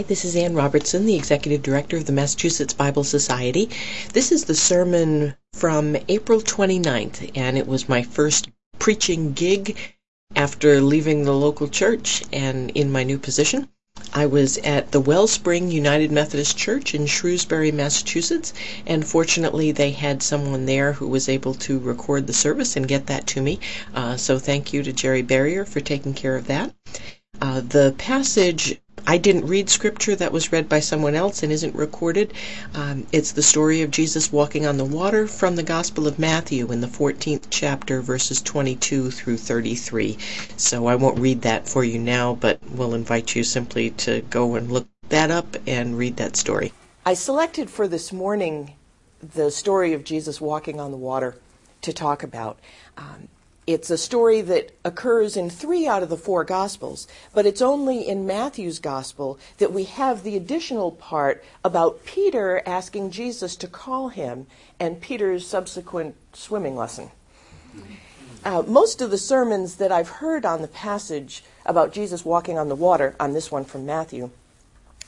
Hi, this is Ann Robertson, the Executive Director of the Massachusetts Bible Society. This is the sermon from April 29th, and it was my first preaching gig after leaving the local church and in my new position. I was at the Wellspring United Methodist Church in Shrewsbury, Massachusetts, and fortunately they had someone there who was able to record the service and get that to me. Uh, so thank you to Jerry Barrier for taking care of that. Uh, the passage I didn't read scripture that was read by someone else and isn't recorded. Um, it's the story of Jesus walking on the water from the Gospel of Matthew in the 14th chapter, verses 22 through 33. So I won't read that for you now, but we'll invite you simply to go and look that up and read that story. I selected for this morning the story of Jesus walking on the water to talk about. Um, it's a story that occurs in three out of the four Gospels, but it's only in Matthew's Gospel that we have the additional part about Peter asking Jesus to call him and Peter's subsequent swimming lesson. Uh, most of the sermons that I've heard on the passage about Jesus walking on the water, on this one from Matthew,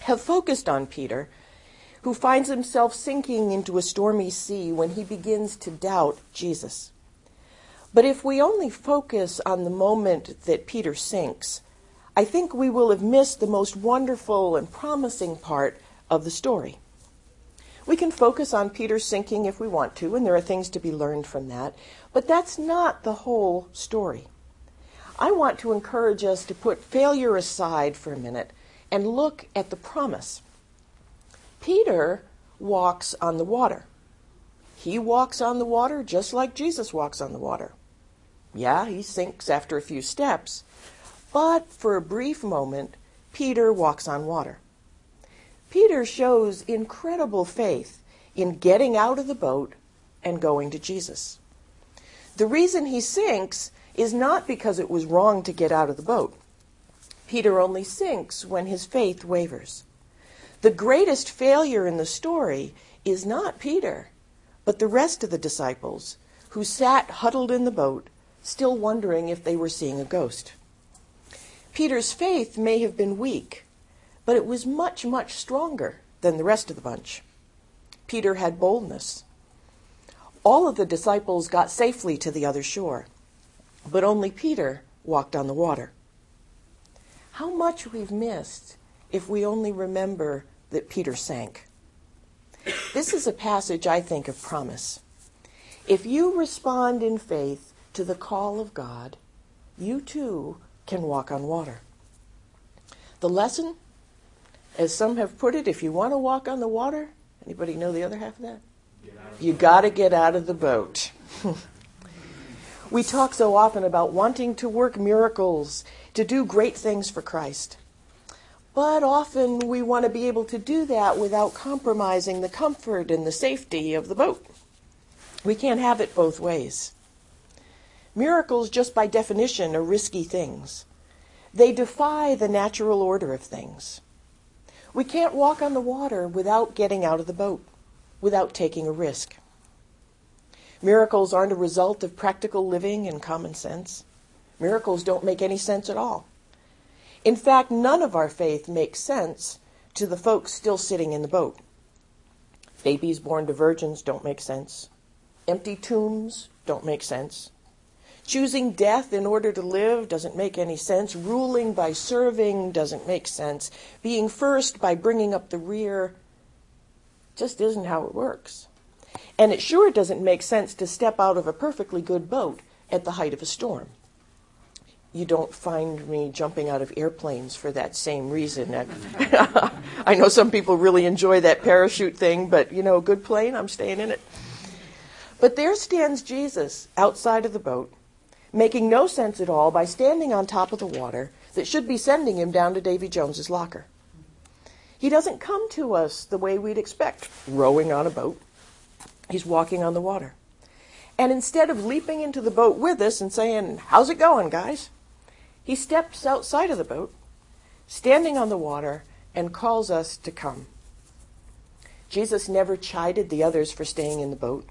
have focused on Peter, who finds himself sinking into a stormy sea when he begins to doubt Jesus. But if we only focus on the moment that Peter sinks, I think we will have missed the most wonderful and promising part of the story. We can focus on Peter's sinking if we want to, and there are things to be learned from that, but that's not the whole story. I want to encourage us to put failure aside for a minute and look at the promise. Peter walks on the water. He walks on the water just like Jesus walks on the water. Yeah, he sinks after a few steps, but for a brief moment, Peter walks on water. Peter shows incredible faith in getting out of the boat and going to Jesus. The reason he sinks is not because it was wrong to get out of the boat. Peter only sinks when his faith wavers. The greatest failure in the story is not Peter, but the rest of the disciples who sat huddled in the boat still wondering if they were seeing a ghost. Peter's faith may have been weak, but it was much, much stronger than the rest of the bunch. Peter had boldness. All of the disciples got safely to the other shore, but only Peter walked on the water. How much we've missed if we only remember that Peter sank. This is a passage I think of promise. If you respond in faith, to the call of God, you too can walk on water. The lesson, as some have put it, if you want to walk on the water, anybody know the other half of that? You got to get out of the boat. we talk so often about wanting to work miracles, to do great things for Christ. But often we want to be able to do that without compromising the comfort and the safety of the boat. We can't have it both ways. Miracles, just by definition, are risky things. They defy the natural order of things. We can't walk on the water without getting out of the boat, without taking a risk. Miracles aren't a result of practical living and common sense. Miracles don't make any sense at all. In fact, none of our faith makes sense to the folks still sitting in the boat. Babies born to virgins don't make sense. Empty tombs don't make sense. Choosing death in order to live doesn't make any sense. Ruling by serving doesn't make sense. Being first by bringing up the rear just isn't how it works. And it sure doesn't make sense to step out of a perfectly good boat at the height of a storm. You don't find me jumping out of airplanes for that same reason. I know some people really enjoy that parachute thing, but you know, a good plane, I'm staying in it. But there stands Jesus outside of the boat making no sense at all by standing on top of the water that should be sending him down to Davy Jones's locker. He doesn't come to us the way we'd expect, rowing on a boat. He's walking on the water. And instead of leaping into the boat with us and saying, How's it going, guys? He steps outside of the boat, standing on the water, and calls us to come. Jesus never chided the others for staying in the boat.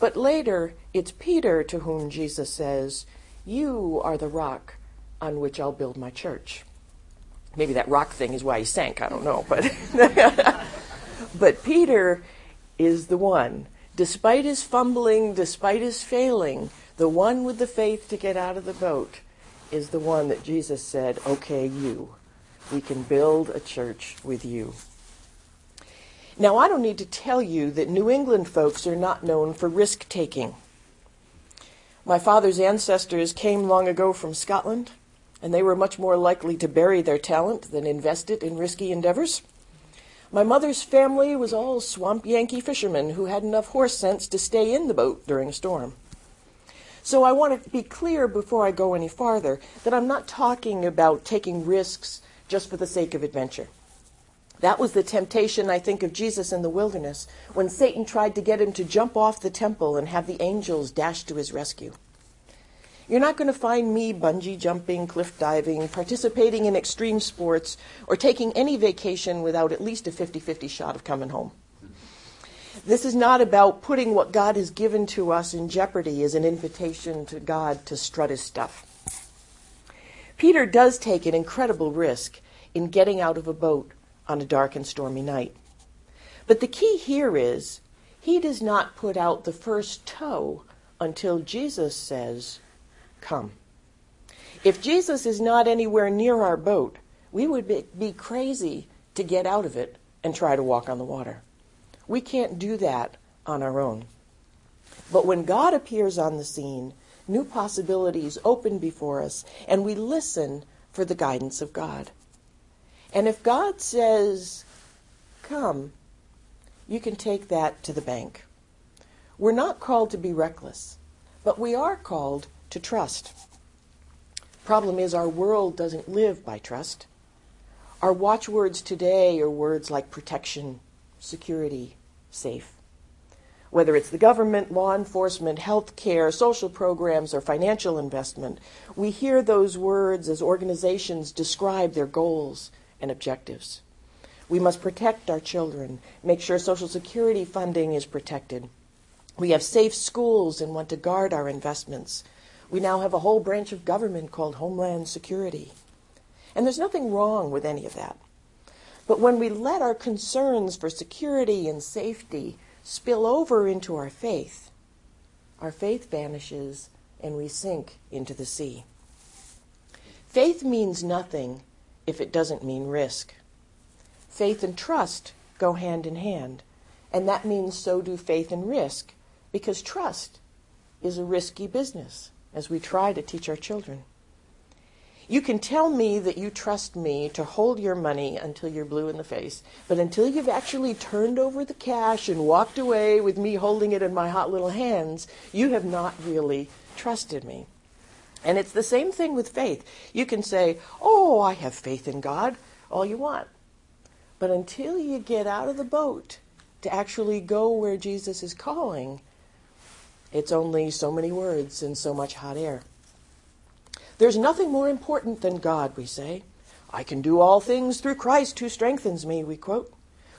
But later, it's Peter to whom Jesus says, You are the rock on which I'll build my church. Maybe that rock thing is why he sank. I don't know, but but Peter is the one. Despite his fumbling, despite his failing, the one with the faith to get out of the boat is the one that Jesus said, "Okay, you. We can build a church with you." Now, I don't need to tell you that New England folks are not known for risk taking. My father's ancestors came long ago from Scotland, and they were much more likely to bury their talent than invest it in risky endeavors. My mother's family was all swamp Yankee fishermen who had enough horse sense to stay in the boat during a storm. So I want to be clear before I go any farther that I'm not talking about taking risks just for the sake of adventure. That was the temptation, I think, of Jesus in the wilderness when Satan tried to get him to jump off the temple and have the angels dash to his rescue. You're not going to find me bungee jumping, cliff diving, participating in extreme sports, or taking any vacation without at least a 50 50 shot of coming home. This is not about putting what God has given to us in jeopardy as an invitation to God to strut his stuff. Peter does take an incredible risk in getting out of a boat on a dark and stormy night. But the key here is he does not put out the first toe until Jesus says, Come. If Jesus is not anywhere near our boat, we would be, crazy to get out of it and try to walk on the water. We can't do that on our own. But when God appears on the scene, new possibilities open before us, and we listen for the guidance of God. And if God says, come, you can take that to the bank. We're not called to be reckless, but we are called to trust. Problem is, our world doesn't live by trust. Our watchwords today are words like protection, security, safe. Whether it's the government, law enforcement, health care, social programs, or financial investment, we hear those words as organizations describe their goals and objectives. We must protect our children, make sure Social Security funding is protected. We have safe schools and want to guard our investments. We now have a whole branch of government called Homeland Security. And there's nothing wrong with any of that. But when we let our concerns for security and safety spill over into our faith, our faith vanishes and we sink into the sea. Faith means nothing if it doesn't mean risk. Faith and trust go hand in hand, and that means so do faith and risk, because trust is a risky business, as we try to teach our children. You can tell me that you trust me to hold your money until you're blue in the face, but until you've actually turned over the cash and walked away with me holding it in my hot little hands, you have not really trusted me. And it's the same thing with faith. You can say, Oh, I have faith in God, all you want. But until you get out of the boat to actually go where Jesus is calling, it's only so many words and so much hot air. There's nothing more important than God, we say. I can do all things through Christ who strengthens me, we quote.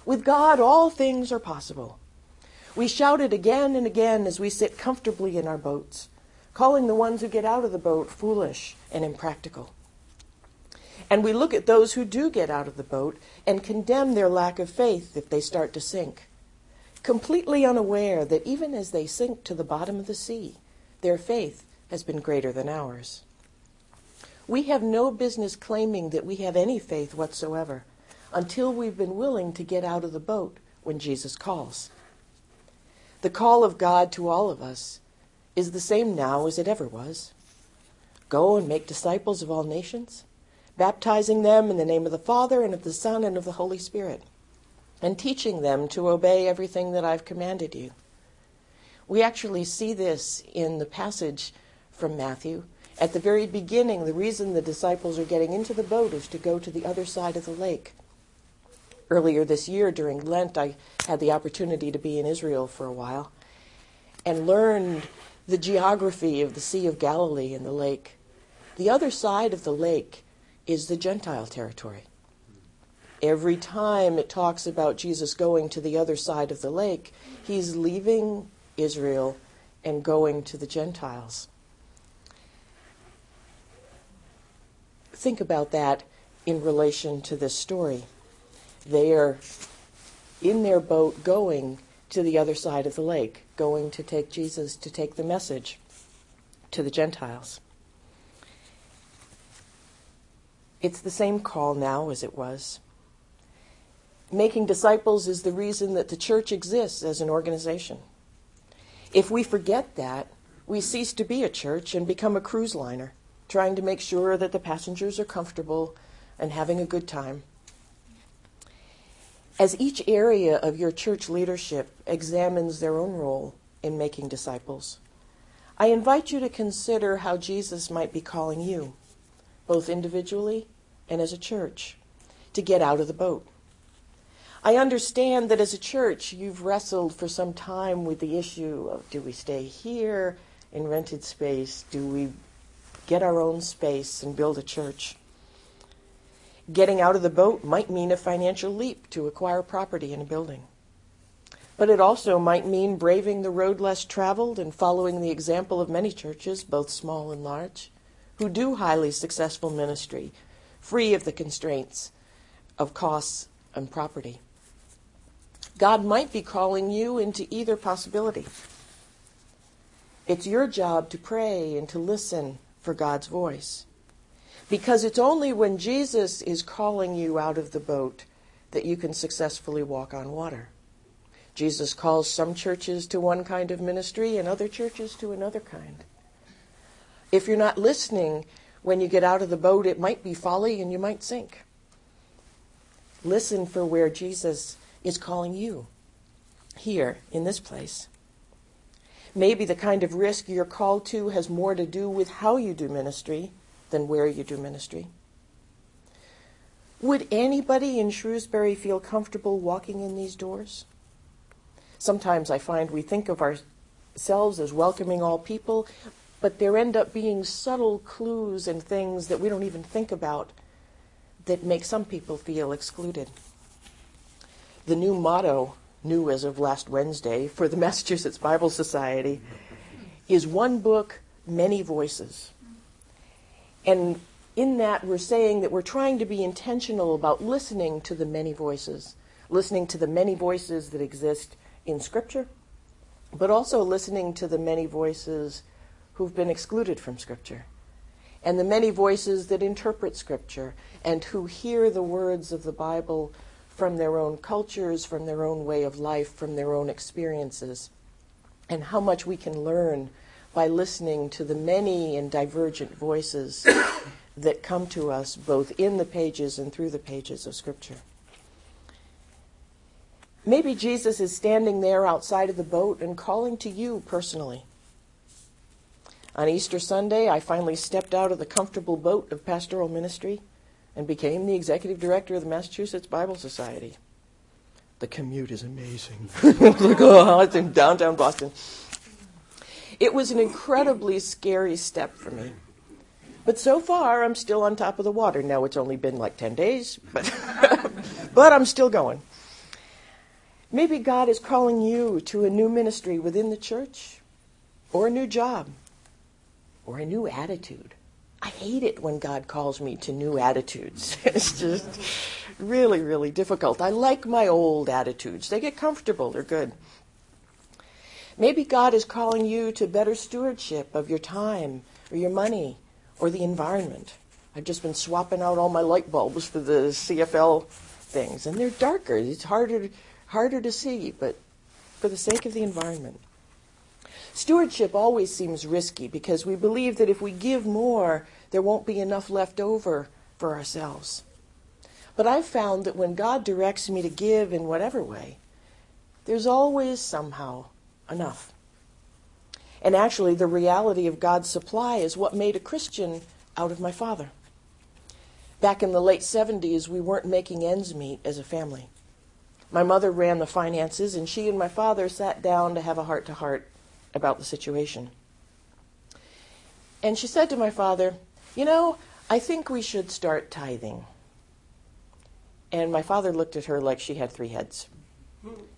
With God, all things are possible. We shout it again and again as we sit comfortably in our boats calling the ones who get out of the boat foolish and impractical. And we look at those who do get out of the boat and condemn their lack of faith if they start to sink, completely unaware that even as they sink to the bottom of the sea, their faith has been greater than ours. We have no business claiming that we have any faith whatsoever until we've been willing to get out of the boat when Jesus calls. The call of God to all of us is the same now as it ever was. Go and make disciples of all nations, baptizing them in the name of the Father and of the Son and of the Holy Spirit, and teaching them to obey everything that I've commanded you. We actually see this in the passage from Matthew. At the very beginning, the reason the disciples are getting into the boat is to go to the other side of the lake. Earlier this year, during Lent, I had the opportunity to be in Israel for a while and learned the geography of the Sea of Galilee and the lake. The other side of the lake is the Gentile territory. Every time it talks about Jesus going to the other side of the lake, he's leaving Israel and going to the Gentiles. Think about that in relation to this story. They are in their boat going to the other side of the lake, going to take Jesus, to take the message to the Gentiles. It's the same call now as it was. Making disciples is the reason that the church exists as an organization. If we forget that, we cease to be a church and become a cruise liner, trying to make sure that the passengers are comfortable and having a good time. As each area of your church leadership examines their own role in making disciples, I invite you to consider how Jesus might be calling you, both individually and as a church, to get out of the boat. I understand that as a church, you've wrestled for some time with the issue of do we stay here in rented space? Do we get our own space and build a church? Getting out of the boat might mean a financial leap to acquire property in a building. But it also might mean braving the road less traveled and following the example of many churches, both small and large, who do highly successful ministry, free of the constraints of costs and property. God might be calling you into either possibility. It's your job to pray and to listen for God's voice. Because it's only when Jesus is calling you out of the boat that you can successfully walk on water. Jesus calls some churches to one kind of ministry and other churches to another kind. If you're not listening when you get out of the boat, it might be folly and you might sink. Listen for where Jesus is calling you here in this place. Maybe the kind of risk you're called to has more to do with how you do ministry than where you do ministry. Would anybody in Shrewsbury feel comfortable walking in these doors? Sometimes I find we think of ourselves as welcoming all people, but there end up being subtle clues and things that we don't even think about that make some people feel excluded. The new motto, new as of last Wednesday, for the Massachusetts Bible Society is one book, many voices. And in that, we're saying that we're trying to be intentional about listening to the many voices, listening to the many voices that exist in Scripture, but also listening to the many voices who've been excluded from Scripture, and the many voices that interpret Scripture and who hear the words of the Bible from their own cultures, from their own way of life, from their own experiences, and how much we can learn by listening to the many and divergent voices that come to us both in the pages and through the pages of Scripture. Maybe Jesus is standing there outside of the boat and calling to you personally. On Easter Sunday, I finally stepped out of the comfortable boat of pastoral ministry and became the executive director of the Massachusetts Bible Society. The commute is amazing. like, oh, it's in downtown Boston. It was an incredibly scary step for me. But so far, I'm still on top of the water. Now it's only been like 10 days, but, but I'm still going. Maybe God is calling you to a new ministry within the church, or a new job, or a new attitude. I hate it when God calls me to new attitudes. it's just really, really difficult. I like my old attitudes, they get comfortable, they're good. Maybe God is calling you to better stewardship of your time or your money or the environment. I've just been swapping out all my light bulbs for the CFL things, and they're darker. It's harder, harder to see, but for the sake of the environment. Stewardship always seems risky because we believe that if we give more, there won't be enough left over for ourselves. But I've found that when God directs me to give in whatever way, there's always somehow enough. And actually, the reality of God's supply is what made a Christian out of my father. Back in the late 70s, we weren't making ends meet as a family. My mother ran the finances, and she and my father sat down to have a heart to heart about the situation. And she said to my father, You know, I think we should start tithing. And my father looked at her like she had three heads.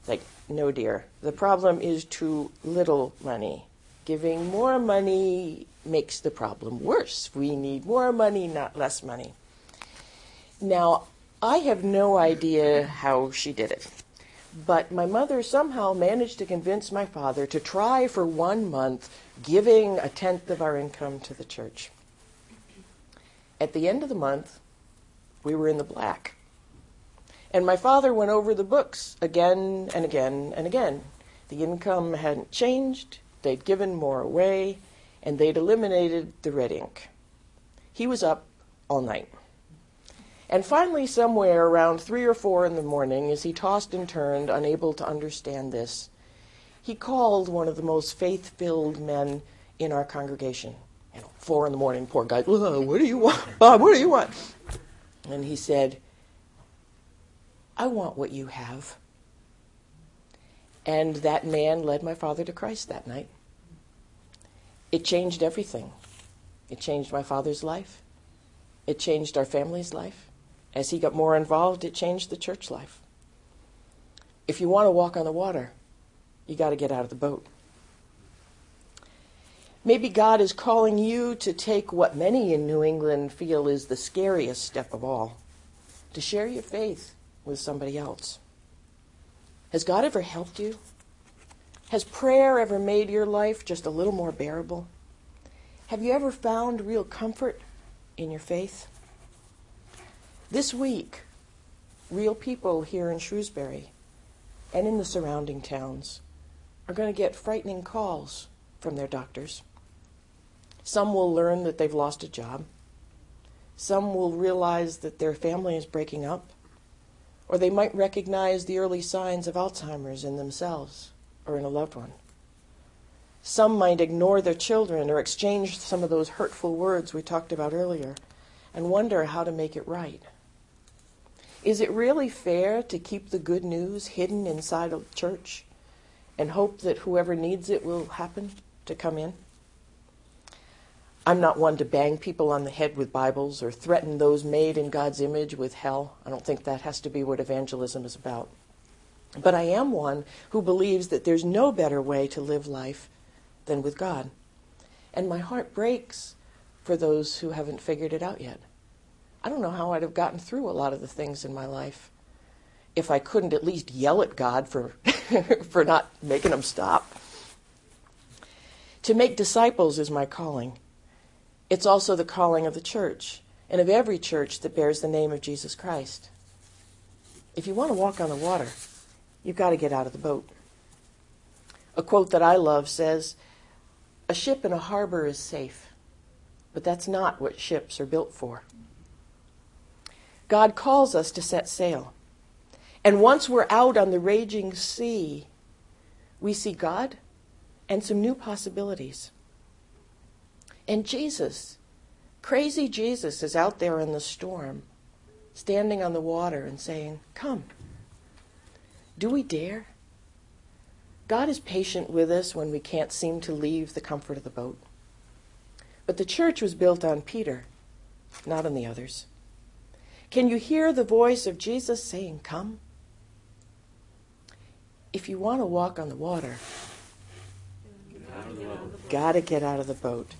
Like, no, dear. The problem is too little money. Giving more money makes the problem worse. We need more money, not less money. Now, I have no idea how she did it, but my mother somehow managed to convince my father to try for one month giving a tenth of our income to the church. At the end of the month, we were in the black. And my father went over the books again and again and again. The income hadn't changed, they'd given more away, and they'd eliminated the red ink. He was up all night. And finally, somewhere around three or four in the morning, as he tossed and turned, unable to understand this, he called one of the most faith filled men in our congregation. You know, four in the morning, poor guy, what do you want? Bob, what do you want? And he said, I want what you have. And that man led my father to Christ that night. It changed everything. It changed my father's life. It changed our family's life. As he got more involved, it changed the church life. If you want to walk on the water, you got to get out of the boat. Maybe God is calling you to take what many in New England feel is the scariest step of all to share your faith with somebody else. Has God ever helped you? Has prayer ever made your life just a little more bearable? Have you ever found real comfort in your faith? This week, real people here in Shrewsbury and in the surrounding towns are going to get frightening calls from their doctors. Some will learn that they've lost a job. Some will realize that their family is breaking up. Or they might recognize the early signs of Alzheimer's in themselves or in a loved one. Some might ignore their children or exchange some of those hurtful words we talked about earlier and wonder how to make it right. Is it really fair to keep the good news hidden inside a church and hope that whoever needs it will happen to come in? I'm not one to bang people on the head with Bibles or threaten those made in God's image with hell. I don't think that has to be what evangelism is about. But I am one who believes that there's no better way to live life than with God. And my heart breaks for those who haven't figured it out yet. I don't know how I'd have gotten through a lot of the things in my life if I couldn't at least yell at God for, for not making them stop. To make disciples is my calling. It's also the calling of the church and of every church that bears the name of Jesus Christ. If you want to walk on the water, you've got to get out of the boat. A quote that I love says, A ship in a harbor is safe, but that's not what ships are built for. God calls us to set sail. And once we're out on the raging sea, we see God and some new possibilities. And Jesus, crazy Jesus, is out there in the storm, standing on the water and saying, Come. Do we dare? God is patient with us when we can't seem to leave the comfort of the boat. But the church was built on Peter, not on the others. Can you hear the voice of Jesus saying, Come? If you want to walk on the water, got to get out of the boat.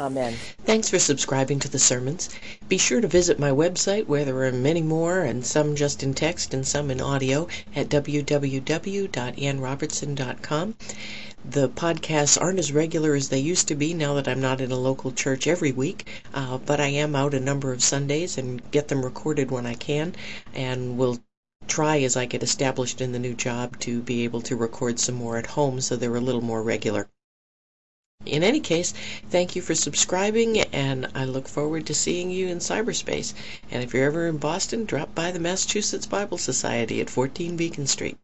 Amen. Thanks for subscribing to the sermons. Be sure to visit my website where there are many more and some just in text and some in audio at www.annrobertson.com. The podcasts aren't as regular as they used to be now that I'm not in a local church every week, uh, but I am out a number of Sundays and get them recorded when I can and will try as I get established in the new job to be able to record some more at home so they're a little more regular. In any case, thank you for subscribing, and I look forward to seeing you in cyberspace. And if you're ever in Boston, drop by the Massachusetts Bible Society at 14 Beacon Street.